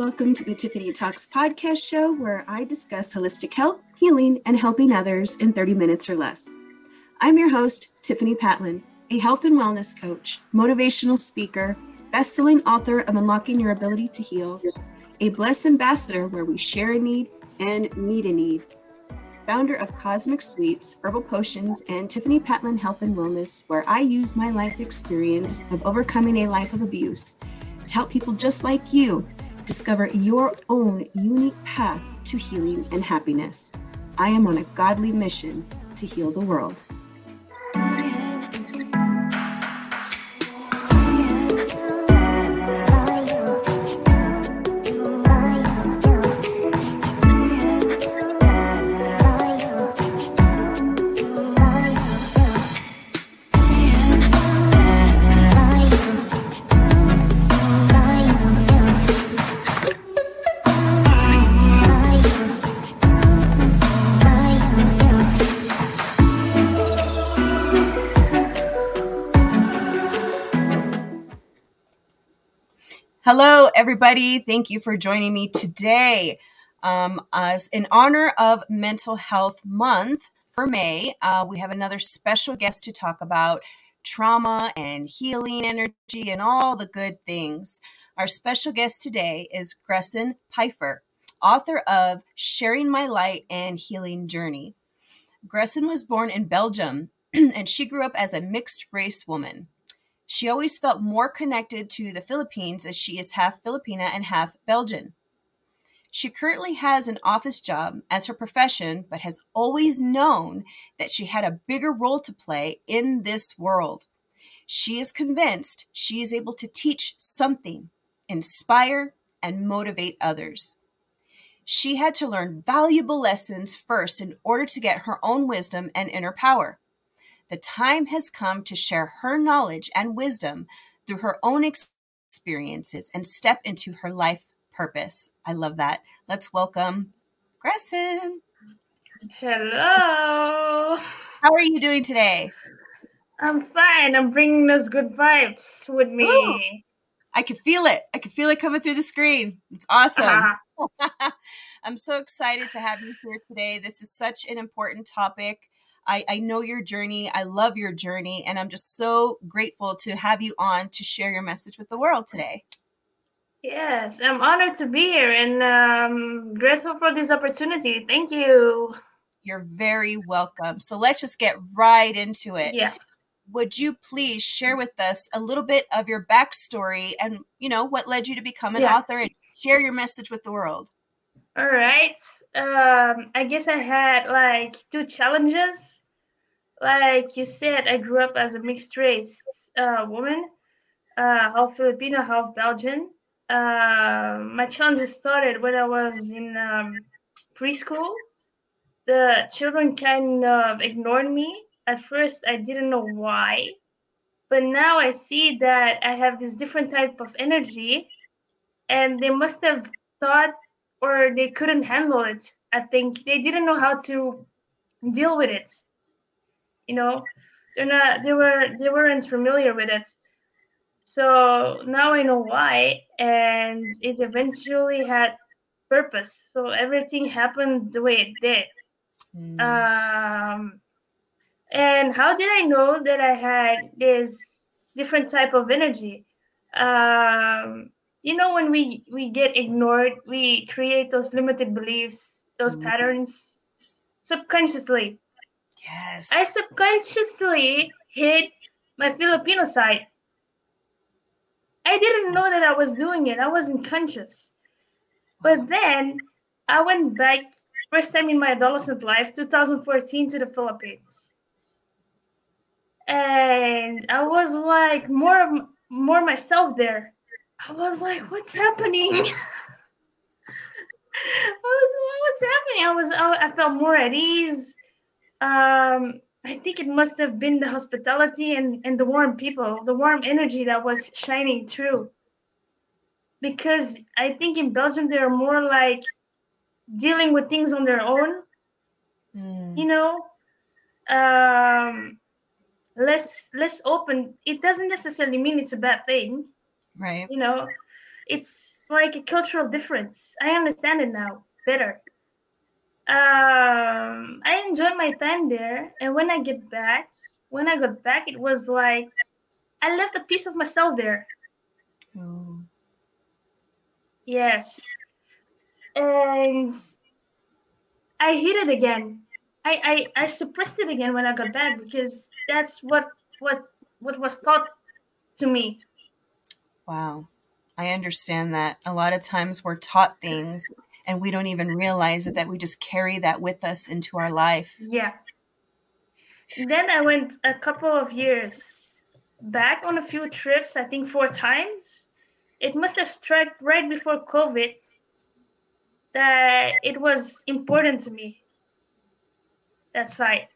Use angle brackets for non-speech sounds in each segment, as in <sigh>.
Welcome to the Tiffany Talks podcast show, where I discuss holistic health, healing, and helping others in 30 minutes or less. I'm your host, Tiffany Patlin, a health and wellness coach, motivational speaker, best-selling author of Unlocking Your Ability to Heal, a blessed ambassador where we share a need and meet a need, founder of Cosmic Sweets, Herbal Potions, and Tiffany Patlin Health and Wellness, where I use my life experience of overcoming a life of abuse to help people just like you discover your own unique path to healing and happiness. I am on a godly mission to heal the world. Hello, everybody. Thank you for joining me today. Um, as in honor of Mental Health Month for May, uh, we have another special guest to talk about trauma and healing energy and all the good things. Our special guest today is Gretchen Pfeiffer, author of Sharing My Light and Healing Journey. Gretchen was born in Belgium <clears throat> and she grew up as a mixed race woman. She always felt more connected to the Philippines as she is half Filipina and half Belgian. She currently has an office job as her profession, but has always known that she had a bigger role to play in this world. She is convinced she is able to teach something, inspire, and motivate others. She had to learn valuable lessons first in order to get her own wisdom and inner power. The time has come to share her knowledge and wisdom through her own experiences and step into her life purpose. I love that. Let's welcome Gretchen. Hello. How are you doing today? I'm fine. I'm bringing those good vibes with me. Ooh, I can feel it. I can feel it coming through the screen. It's awesome. Uh-huh. <laughs> I'm so excited to have you here today. This is such an important topic. I, I know your journey. I love your journey. And I'm just so grateful to have you on to share your message with the world today. Yes, I'm honored to be here and um, grateful for this opportunity. Thank you. You're very welcome. So let's just get right into it. Yeah. Would you please share with us a little bit of your backstory and, you know, what led you to become an yeah. author and share your message with the world? All right. Um, I guess I had like two challenges like you said, I grew up as a mixed race uh, woman, uh, half Filipino, half Belgian. Uh, my challenges started when I was in um, preschool. The children kind of ignored me. At first, I didn't know why, but now I see that I have this different type of energy, and they must have thought or they couldn't handle it. I think they didn't know how to deal with it you know they're not they were they weren't familiar with it. So now i know why and it eventually had purpose. So everything happened the way it did. Mm. um and how did i know that i had this different type of energy? Um you know when we we get ignored we create those limited beliefs those mm. patterns subconsciously Yes. I subconsciously hid my Filipino side. I didn't know that I was doing it. I wasn't conscious. But uh-huh. then I went back first time in my adolescent life, 2014 to the Philippines. And I was like more of more myself there. I was like, what's happening? <laughs> I was like, what's happening? I was I, I felt more at ease um, I think it must have been the hospitality and, and the warm people, the warm energy that was shining through. Because I think in Belgium they're more like dealing with things on their own. Mm. You know, um, less less open. It doesn't necessarily mean it's a bad thing. Right. You know, it's like a cultural difference. I understand it now better. Um, I enjoyed my time there, and when I get back, when I got back, it was like I left a piece of myself there. Oh. Yes, and I hid it again. I, I I suppressed it again when I got back because that's what what what was taught to me. Wow. I understand that. A lot of times we're taught things and we don't even realize it that we just carry that with us into our life. Yeah. Then I went a couple of years back on a few trips, I think four times. It must have struck right before COVID that it was important to me. That's right.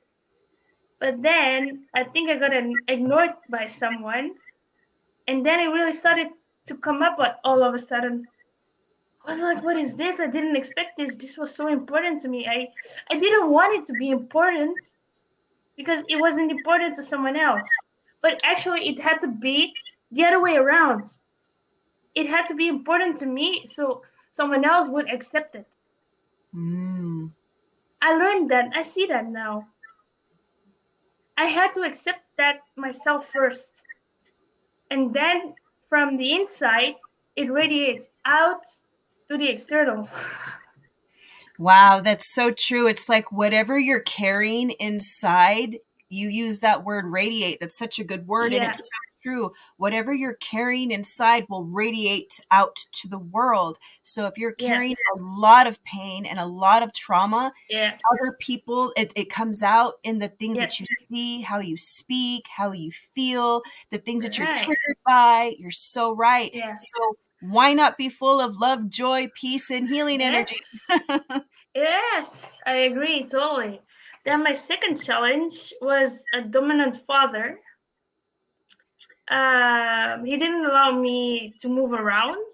But then I think I got ignored by someone. And then it really started to come up all of a sudden. I was like, what is this? I didn't expect this. This was so important to me. I I didn't want it to be important because it wasn't important to someone else. But actually it had to be the other way around. It had to be important to me so someone else would accept it. Mm. I learned that. I see that now. I had to accept that myself first. And then from the inside, it radiates out to the external. Wow, that's so true. It's like whatever you're carrying inside, you use that word radiate. That's such a good word. And it's so true. Whatever you're carrying inside will radiate out to the world. So if you're carrying Yes. a lot of pain and a lot of trauma, Yes. other people it, it comes out in the things that you Yes. see how you speak how you feel the things that you're Right. triggered by you're so right Yeah. so why not be full of love joy peace and healing energy Yes. yes, I agree totally. Then my second challenge was a dominant father. Um, he didn't allow me to move around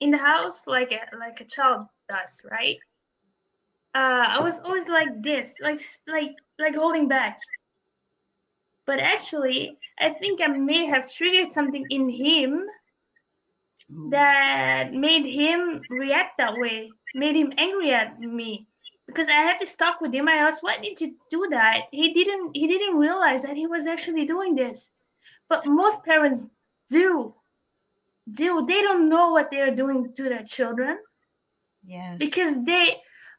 in the house like a like a child does, right? Uh, I was always like this, like like like holding back. But actually, I think I may have triggered something in him. That made him react that way, made him angry at me. Because I had to talk with him. I asked, "Why did you do that?" He didn't. He didn't realize that he was actually doing this. But most parents do. Do they don't know what they are doing to their children yes because they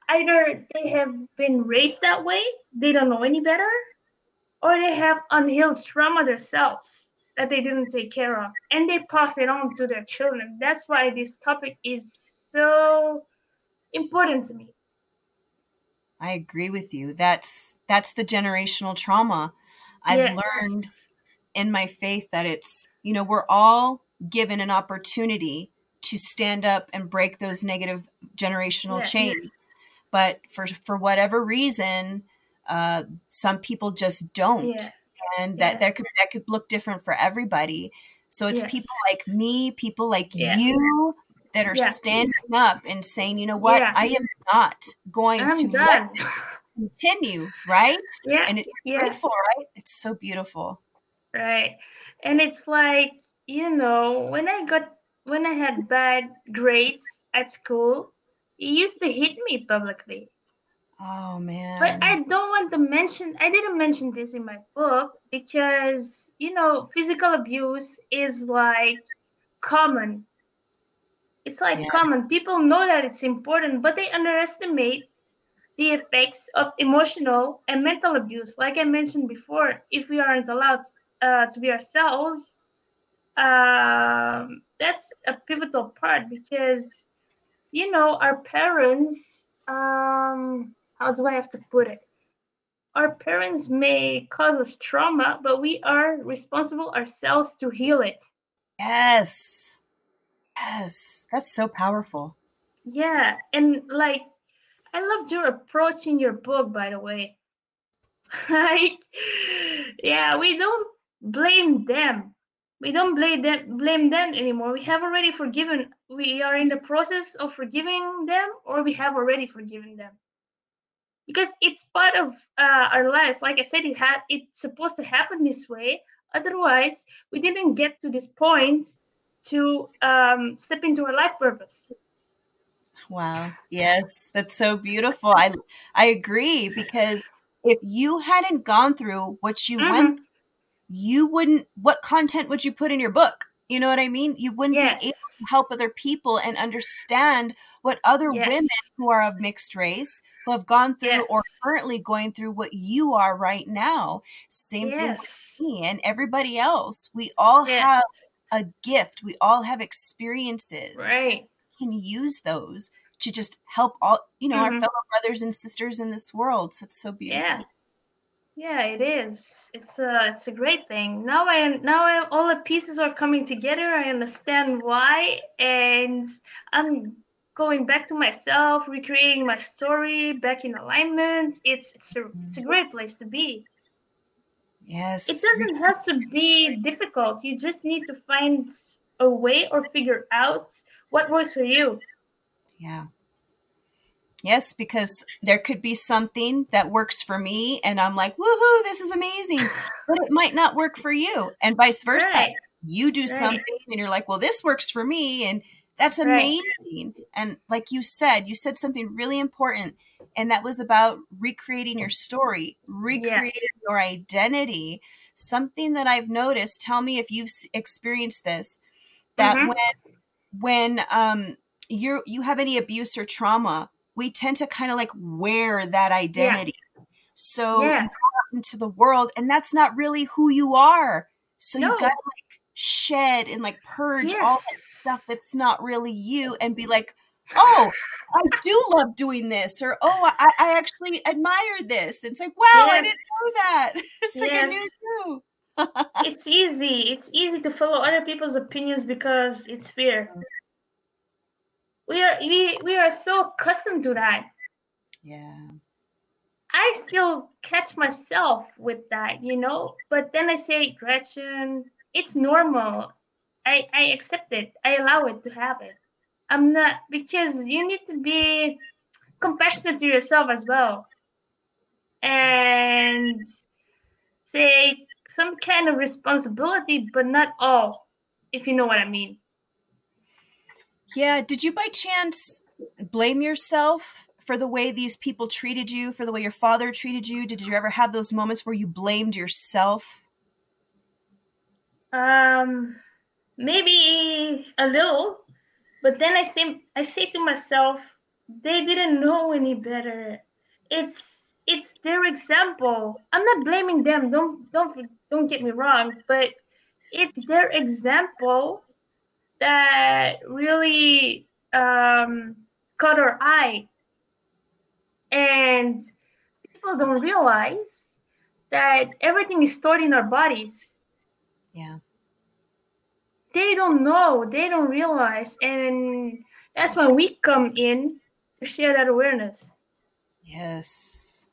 either they have been raised that way, they don't know any better, or they have unhealed trauma themselves that they didn't take care of and they pass it on to their children. That's why this topic is so important to me. i agree with you that's that's the generational trauma i've Yes. learned in my faith that it's you know we're all given an opportunity to stand up and break those negative generational chains but for for whatever reason uh, some people just don't Yeah. And that Yeah. that could that could look different for everybody so it's Yes. people like me people like Yeah. you that are Yeah. standing up and saying you know what i am not going I'm to let done. continue right yeah. and it's Yeah. grateful right it's so beautiful Right. And it's like, you know, when I got when I had bad grades at school, he used to hit me publicly. Oh man But I don't want to mention I didn't mention this in my book because, you know, physical abuse is like common. It's like Yeah. common. People know that it's important, but they underestimate the effects of emotional and mental abuse. Like I mentioned before, if we aren't allowed uh, to be ourselves, um, that's a pivotal part because, you know, our parents, um, how do I have to put it? Our parents may cause us trauma, but we are responsible ourselves to heal it. yes yes that's so powerful Yeah, and like I loved your approach in your book, by the way. <laughs> like, yeah, we don't blame them. We don't blame them blame them anymore. We have already forgiven. We are in the process of forgiving them, or we have already forgiven them. Because it's part of uh, our lives. Like I said, it had it's supposed to happen this way. Otherwise, we didn't get to this point to um, step into our life purpose. Wow. Yes, that's so beautiful. I I agree because if you hadn't gone through what you mm-hmm. went you wouldn't what content would you put in your book? You know what I mean? You wouldn't yes. be able to help other people and understand what other yes. women who are of mixed race who have gone through yes. or currently going through what you are right now. Same thing with me and everybody else. We all have a gift. We all have experiences. Right. We can use those to just help all, you know, mm-hmm. our fellow brothers and sisters in this world. So it's so beautiful. Yeah. Yeah, it is. It's a it's a great thing. Now I now I, all the pieces are coming together. I understand why, and I'm going back to myself, recreating my story, back in alignment. It's it's a it's a great place to be. Yes. It doesn't have to be difficult. You just need to find a way or figure out what works for you. Yeah. Yes, because there could be something that works for me, and I'm like, woohoo, this is amazing. But it might not work for you, and vice versa. Right. You do right. something, and you're like, well, this works for me, and that's amazing. Right. And like you said, you said something really important, and that was about recreating your story, recreating yeah. your identity. Something that I've noticed, tell me if you've experienced this, that mm-hmm. when when um you you have any abuse or trauma we tend to kind of like wear that identity. Yeah. So yeah. you go out into the world and that's not really who you are. So no. you gotta like shed and like purge yes. all that stuff that's not really you and be like, oh, I do love doing this, or oh, I, I actually admire this. And it's like, wow, yes. I didn't know that. <laughs> It's like yes. a new too. it's easy. It's easy to follow other people's opinions because it's fear we are we we are so accustomed to that yeah i still catch myself with that you know but then i say gretchen it's normal i i accept it i allow it to happen i'm not because you need to be compassionate to yourself as well and say some kind of responsibility but not all if you know what i mean yeah. Did you by chance blame yourself for the way these people treated you, for the way your father treated you? Did you ever have those moments where you blamed yourself? Um, maybe a little, but then I say I say to myself, they didn't know any better. It's it's their example. I'm not blaming them. Don't don't don't get me wrong, but it's their example that really um, caught our eye. And people don't realize that everything is stored in our bodies. Yeah. They don't know, they don't realize. And that's when we come in to share that awareness. Yes.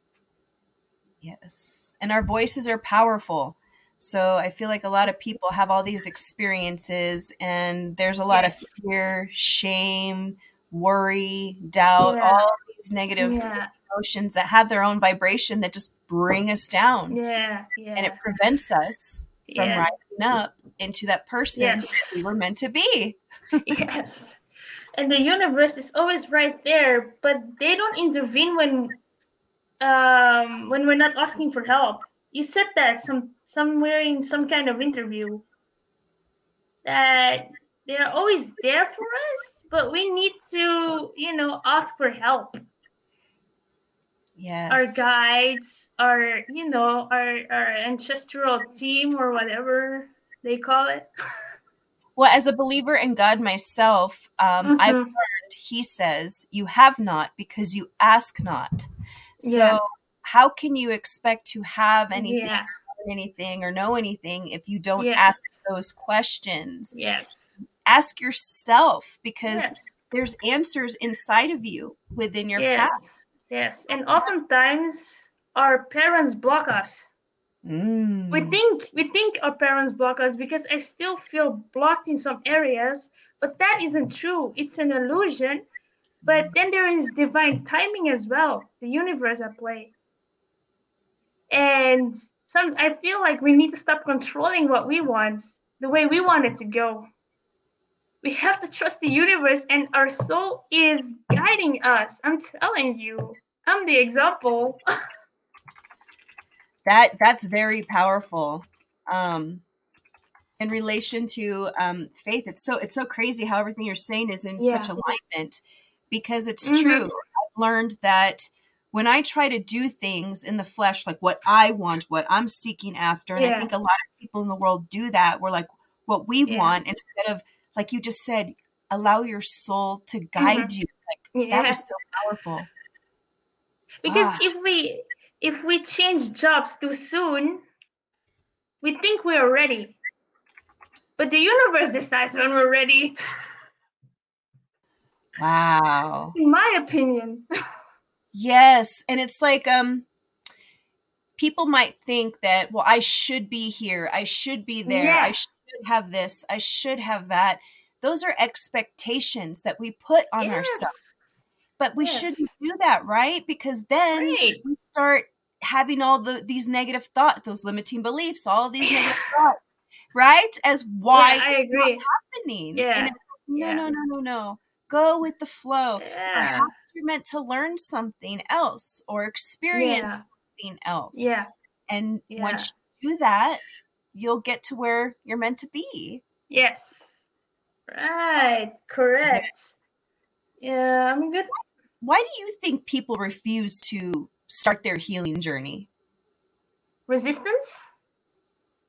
Yes. And our voices are powerful. So I feel like a lot of people have all these experiences, and there's a lot yes. of fear, shame, worry, doubt, yeah. all these negative yeah. emotions that have their own vibration that just bring us down. Yeah, yeah. And it prevents us from yeah. rising up into that person yes. we were meant to be. <laughs> <laughs> yes. And the universe is always right there, but they don't intervene when um when we're not asking for help you said that some somewhere in some kind of interview that they're always there for us, but we need to, you know, ask for help. Yes. Our guides, our, you know, our our ancestral team or whatever they call it. Well, as a believer in God myself, um, mm-hmm. I've learned, he says, you have not because you ask not. So yeah how can you expect to have anything yeah. anything or know anything if you don't yes. ask those questions yes ask yourself because yes. there's answers inside of you within your yes. past yes and oftentimes our parents block us. Mm. we think we think our parents block us because i still feel blocked in some areas but that isn't true. It's an illusion but then there is divine timing as well. The universe at play. And some I feel like we need to stop controlling what we want the way we want it to go. we have to trust the universe and our soul is guiding us. I'm telling you i'm the example. That that's very powerful. Um in relation to um faith it's so it's so crazy how everything you're saying is in Yeah. such alignment because it's Mhm. true. I've learned that when i try to do things in the flesh like what i want what i'm seeking after and i think a lot of people in the world do that. We're like what we Yeah. want instead of like you just said allow your soul to guide you. Like that was so powerful because Ah. if we if we change jobs too soon we think we're ready but the universe decides when we're ready wow in my opinion Yes, and it's like um people might think that well I should be here, I should be there, I should have this, I should have that. Those are expectations that we put on ourselves. But we yes. shouldn't do that, right? Because then right we start having all the these negative thoughts, those limiting beliefs, all these negative <sighs> thoughts, right? As why yeah, i agree happening. Yeah, no, yeah. no, no, no, no. Go with the flow. yeah Perhaps you're meant to learn something else or experience something else. yeah And once you do that, you'll get to where you're meant to be. yes right correct yeah i'm good Why do you think people refuse to start their healing journey? resistance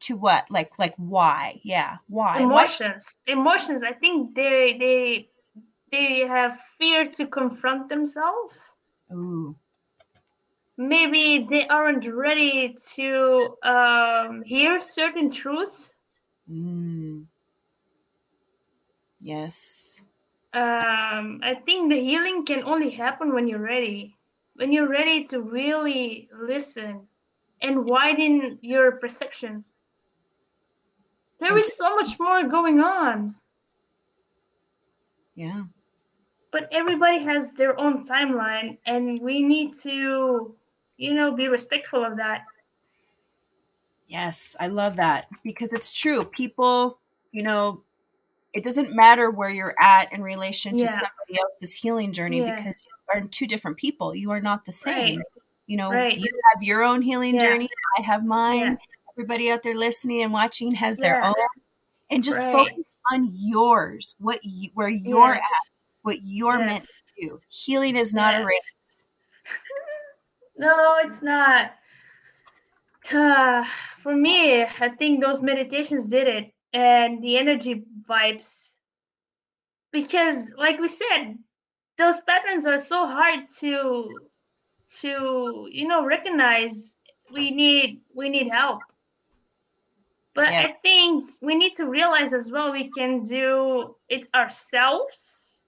To what? Like like why? Yeah. Why? Why? emotions emotions i think they they they have fear to confront themselves Ooh. maybe they aren't ready to um, hear certain truths Mm. Yes. Um, i think the healing can only happen when you're ready when you're ready to really listen and widen your perception There is so much more going on Yeah. but everybody has their own timeline and we need to you know be respectful of that Yes, I love that because it's true. People, you know, it doesn't matter where you're at in relation to Yeah. somebody else's healing journey Yeah. because you are two different people. You are not the same. You know, Right. you have your own healing Yeah. journey. I have mine. Everybody out there listening and watching has their own. And just Right. focus on yours, what you, where you're Yes. at, what you're meant to do. Healing is not a race. <laughs> No, it's not. Uh, <sighs> for me, I think those meditations did it and the energy vibes. Because like we said, those patterns are so hard to to you know recognize we need we need help. But Yeah. I think we need to realize as well we can do it ourselves.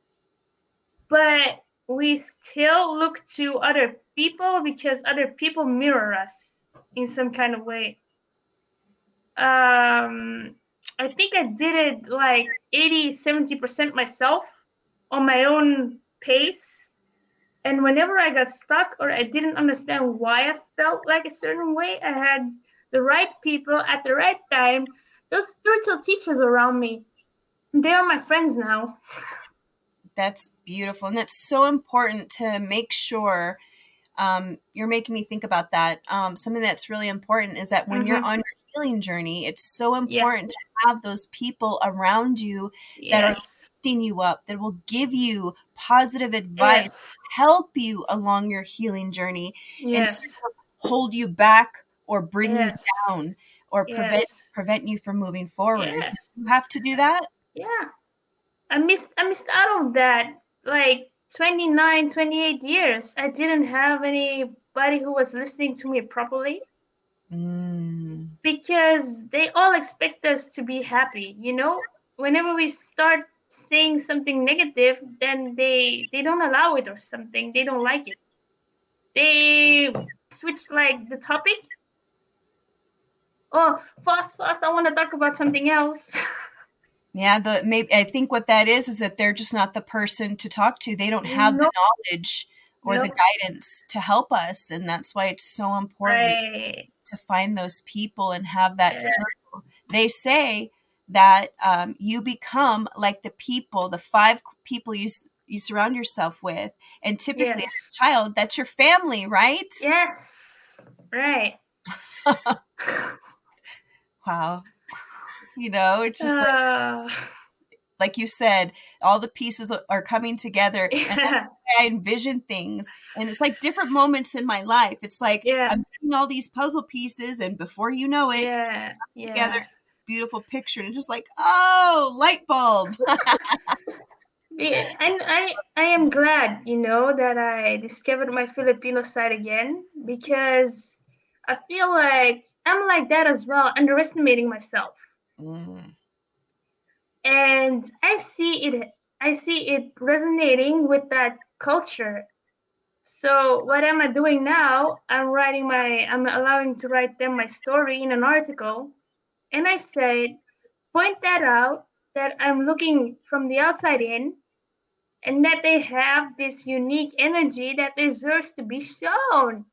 But we still look to other people because other people mirror us in some kind of way. Um, I think I did it like 80, 70% myself on my own pace. And whenever I got stuck or I didn't understand why I felt like a certain way, I had the right people at the right time, those spiritual teachers around me. They are my friends now. That's beautiful. And that's so important to make sure um, you're making me think about that. Um, something that's really important is that when you're Mhm. on your healing journey, it's so Yeah. important to have those people around you that are Yes. lifting you up, that will give you positive advice, Yes. help you along your healing journey, Yes. instead of hold you back or bring Yes. you down or prevent Yes. prevent you from moving forward. Yes. You have to do that. Yeah. I missed I missed out on that like 29, 28 years. I didn't have anybody who was listening to me properly Mm, because they all expect us to be happy, you know? Whenever we start saying something negative, then they they don't allow it or something. They don't like it. They switch like the topic. Oh, fast, fast! I want to talk about something else. <laughs> Yeah, the maybe I think what that is is that they're just not the person to talk to. They don't have the knowledge or the guidance to help us, and that's why it's so important right. To find those people and have that Yeah. circle. They say that um, you become like the people, the five people you you surround yourself with, and typically yes. as a child, that's your family, right? Yes, right. <laughs> wow, you know, it's just uh... like, like, you said, all the pieces are coming together, <laughs> yeah. I envision things, and it's like different moments in my life. It's like yeah. I'm getting all these puzzle pieces, and before you know it, yeah, yeah. together beautiful picture and just like oh light bulb <laughs> yeah, and I I am glad you know that I discovered my Filipino side again because I feel like I'm like that as well, underestimating myself. Mm. And I see it I see it resonating with that culture. So what am I doing now? I'm writing my I'm allowing to write them my story in an article. And I said, point that out that I'm looking from the outside in and that they have this unique energy that deserves to be shown.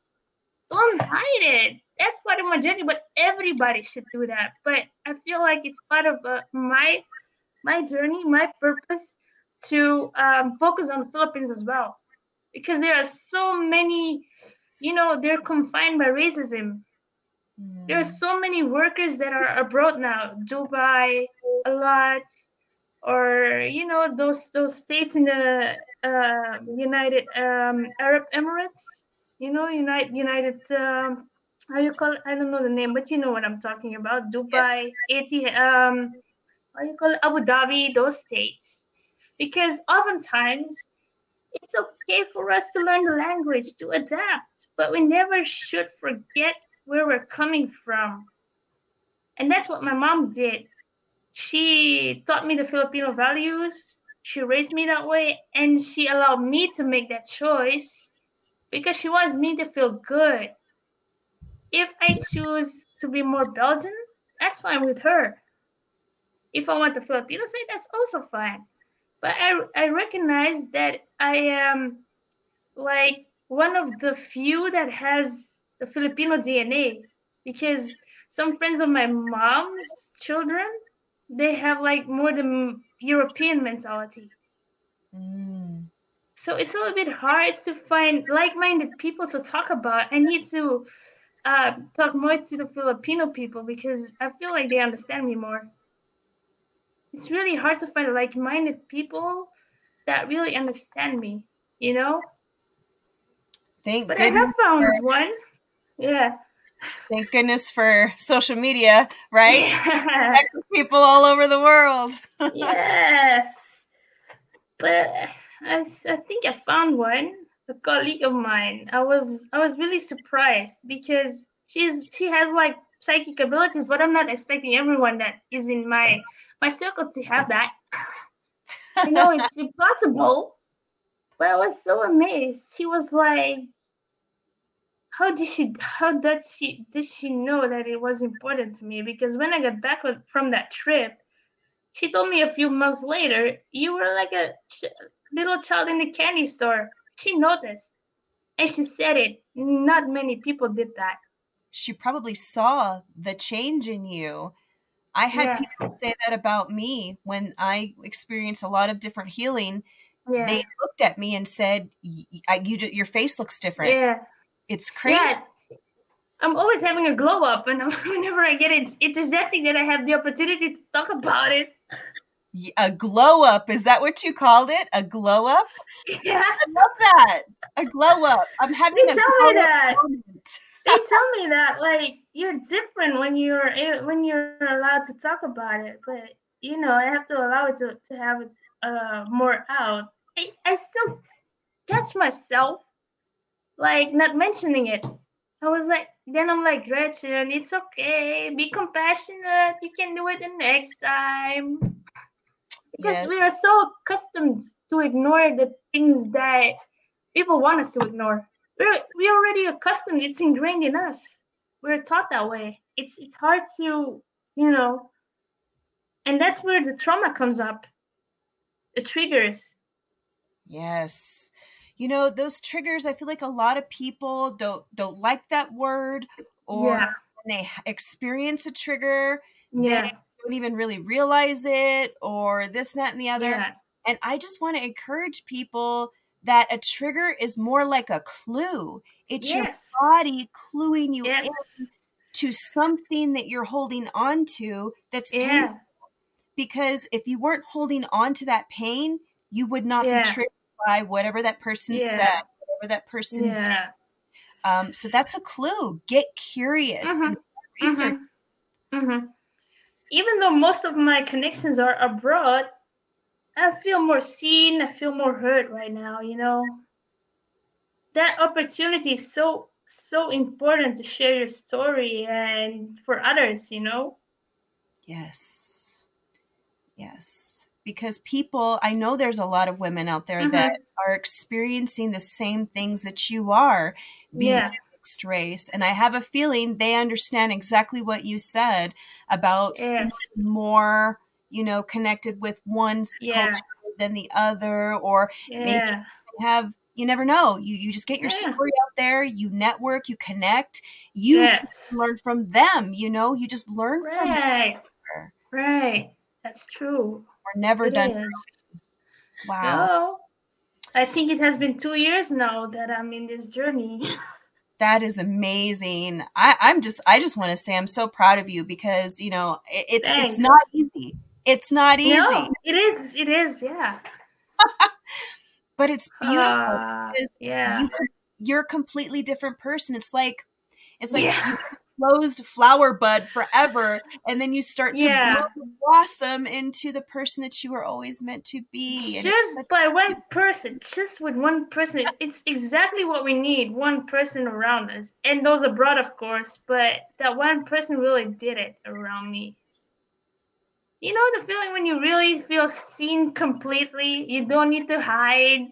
Don't hide it. That's part of my journey, but everybody should do that. But I feel like it's part of uh, my my journey, my purpose to um, focus on the Philippines as well, because there are so many, you know, they're confined by racism. There are so many workers that are abroad now, Dubai, a lot, or you know those those states in the uh, United um, Arab Emirates. You know, United United. Um, how you call it? I don't know the name, but you know what I'm talking about. Dubai, yes. um, how you call it? Abu Dhabi, those states. Because oftentimes it's okay for us to learn the language to adapt, but we never should forget where we're coming from. And that's what my mom did she taught me the Filipino values. She raised me that way, and she allowed me to make that choice because she wants me to feel good. If I choose to be more Belgian, that's fine with her. If I want the Filipino side, that's also fine. But I, I recognize that I am like one of the few that has the Filipino DNA because some friends of my mom's children they have like more the European mentality. Mm. So it's a little bit hard to find like-minded people to talk about. I need to uh, talk more to the Filipino people because I feel like they understand me more. It's really hard to find like-minded people that really understand me, you know. Thank but I have found one. Yeah. Thank goodness for social media, right? Yeah. People all over the world. <laughs> yes. But I, I think I found one, a colleague of mine. I was I was really surprised because she's she has like psychic abilities, but I'm not expecting everyone that is in my my circle to have that. I know it's <laughs> impossible. But I was so amazed. She was like, how did she how did she did she know that it was important to me because when i got back from that trip she told me a few months later you were like a little child in the candy store she noticed and she said it not many people did that she probably saw the change in you i had yeah. people say that about me when i experienced a lot of different healing yeah. they looked at me and said you, your face looks different yeah it's crazy. Yeah. I'm always having a glow up, and <laughs> whenever I get it, it's enthusiastic that I have the opportunity to talk about it. A glow up is that what you called it? A glow up? <laughs> Yeah, I love that. A glow up. I'm having they a tell me that. They tell me that like you're different when you're when you're allowed to talk about it, but you know I have to allow it to to have it uh more out. I, I still catch myself like not mentioning it. I was like, then I'm like, Gretchen, it's okay. Be compassionate. You can do it the next time. Because yes. we are so accustomed to ignore the things that people want us to ignore. We're we already accustomed. It's ingrained in us. We're taught that way. It's it's hard to, you know, and that's where the trauma comes up. The triggers. Yes you know those triggers i feel like a lot of people don't don't like that word or yeah. when they experience a trigger yeah. they don't even really realize it or this that and the other Yeah. and i just want to encourage people that a trigger is more like a clue it's Yes. your body cluing you Yes. in to something that you're holding on to that's painful because if you weren't holding on to that pain you would not Yeah. be triggered by whatever that person Yeah. said whatever that person did um, so that's a clue get curious Mhm. and research hmm Even though most of my connections are abroad, I feel more seen. I feel more heard right now. You know, that opportunity is so so important to share your story and for others. You know. Yes. Yes. Because people, I know there's a lot of women out there Mhm. that are experiencing the same things that you are being Yeah. mixed race. And I have a feeling they understand exactly what you said about Yes. more, you know, connected with one Yeah. culture than the other, or Yeah. have you never know. You you just get your Yeah. story out there, you network, you connect, you Yes. learn from them, you know, you just learn from them. Right. Right. That's true. We're never It done. is. Wow. No. I think it has been two years now that I'm in this journey. That is amazing. I, I'm just I just want to say I'm so proud of you because you know it, it's it's not easy. It's not easy, No, it is. It is. Yeah. <laughs> but it's beautiful ah, because yeah. you can, you're a completely different person. It's like it's like Yeah. closed flower bud forever, and then you start to Yeah. blossom into the person that you were always meant to be. And Just such- by one person, just with one person, it's exactly what we need. One person around us, and those abroad, of course. But that one person really did it around me. You know the feeling when you really feel seen completely. You don't need to hide,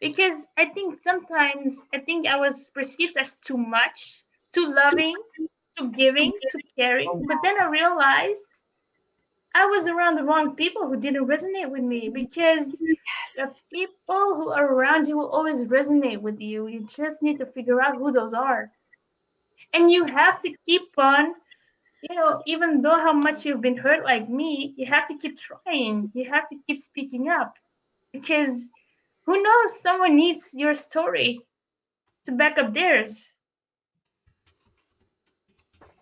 because I think sometimes I think I was perceived as too much, too loving, too giving, too caring. But then I realized I was around the wrong people who didn't resonate with me because the people who are around you will always resonate with you. You just need to figure out who those are. And you have to keep on, you know, even though how much you've been hurt like me, you have to keep trying. You have to keep speaking up because who knows, someone needs your story to back up theirs.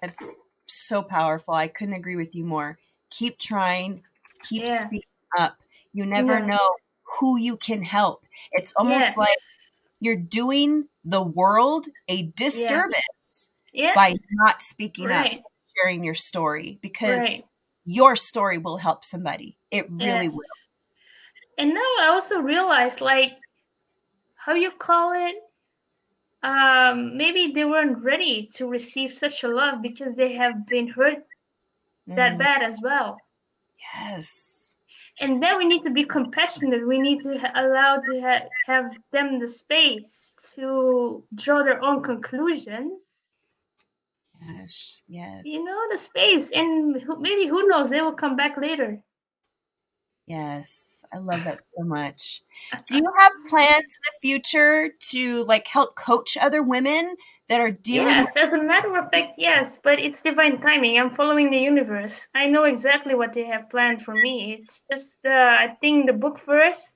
That's so powerful. I couldn't agree with you more. Keep trying, keep Yeah. speaking up. You never Yeah. know who you can help. It's almost Yes. like you're doing the world a disservice yeah, by not speaking up, right, sharing your story, because right. your story will help somebody. It really Yes. will. And now I also realized, like, how you call it? Um, maybe they weren't ready to receive such a love because they have been hurt that Mm, bad as well. Yes. And then we need to be compassionate. We need to ha- allow to ha- have them the space to draw their own conclusions. Yes. Yes. You know, the space, and who, maybe who knows, they will come back later. Yes. I love that so much. Do <laughs> you have plans in the future to like help coach other women that are dealing Yes, as a matter of fact, yes, but it's divine timing. I'm following the universe. I know exactly what they have planned for me. It's just, uh, I think, the book first,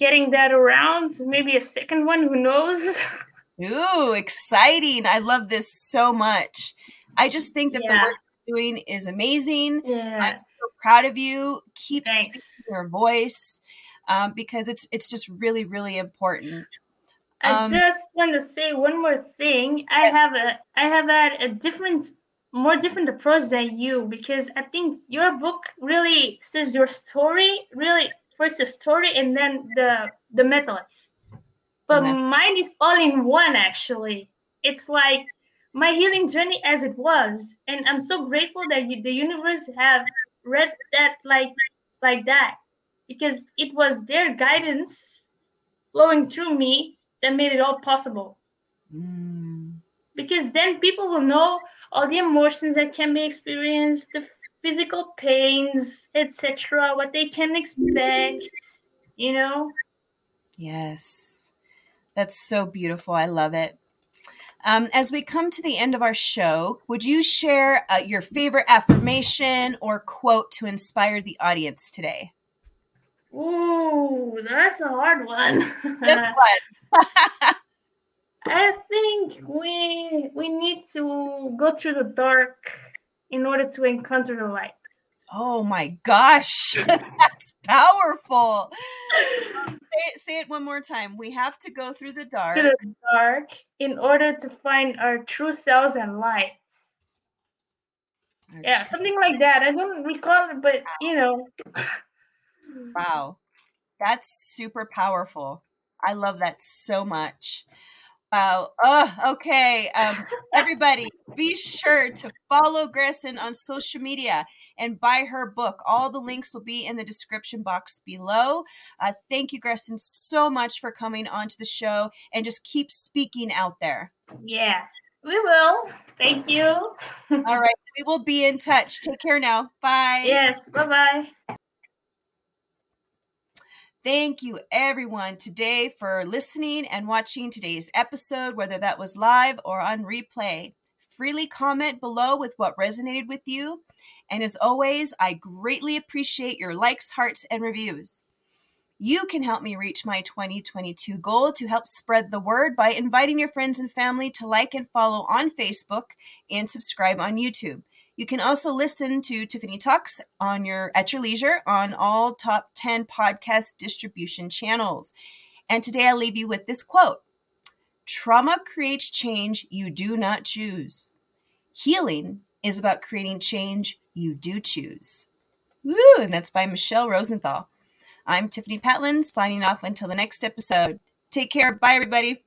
getting that around, maybe a second one, who knows? <laughs> Ooh, exciting. I love this so much. I just think that the work you're doing is amazing. yeah, I'm so proud of you. Keep speaking your voice um, because it's it's just really, really important. I Um, just want to say one more thing. I Yes. have a, I have had a different, more different approach than you because I think your book really says your story, really first the story and then the the methods. But mine is all in one actually. It's like my healing journey as it was, and I'm so grateful that you, the universe have read that like like that because it was their guidance flowing through me that made it all possible. Mm, Because then people will know all the emotions that can be experienced, the physical pains, etc., what they can expect, you know? yes, that's so beautiful. I love it. Um, as we come to the end of our show, would you share uh, your favorite affirmation or quote to inspire the audience today? Ooh, that's a hard one. Just <laughs> one. I think we we need to go through the dark in order to encounter the light. Oh my gosh, <laughs> that's powerful. say, it, say it one more time. We have to go through the dark. Through the dark in order to find our true selves and lights. Our yeah, something like that. I don't recall it, but you know. Wow. That's super powerful. I love that so much. Wow. Oh, okay. Um, everybody, be sure to follow Gretchen on social media and buy her book. All the links will be in the description box below. Uh, thank you, Gretchen, so much for coming onto the show and just keep speaking out there. Yeah, we will. Thank you. <laughs> All right. We will be in touch. Take care now. Bye. Yes. Bye bye. Thank you, everyone, today for listening and watching today's episode, whether that was live or on replay. Freely comment below with what resonated with you. And as always, I greatly appreciate your likes, hearts, and reviews. You can help me reach my 2022 goal to help spread the word by inviting your friends and family to like and follow on Facebook and subscribe on YouTube. You can also listen to Tiffany Talks on your at your leisure on all top 10 podcast distribution channels. And today I'll leave you with this quote. Trauma creates change you do not choose. Healing is about creating change you do choose. Woo! And that's by Michelle Rosenthal. I'm Tiffany Patlin, signing off until the next episode. Take care. Bye, everybody.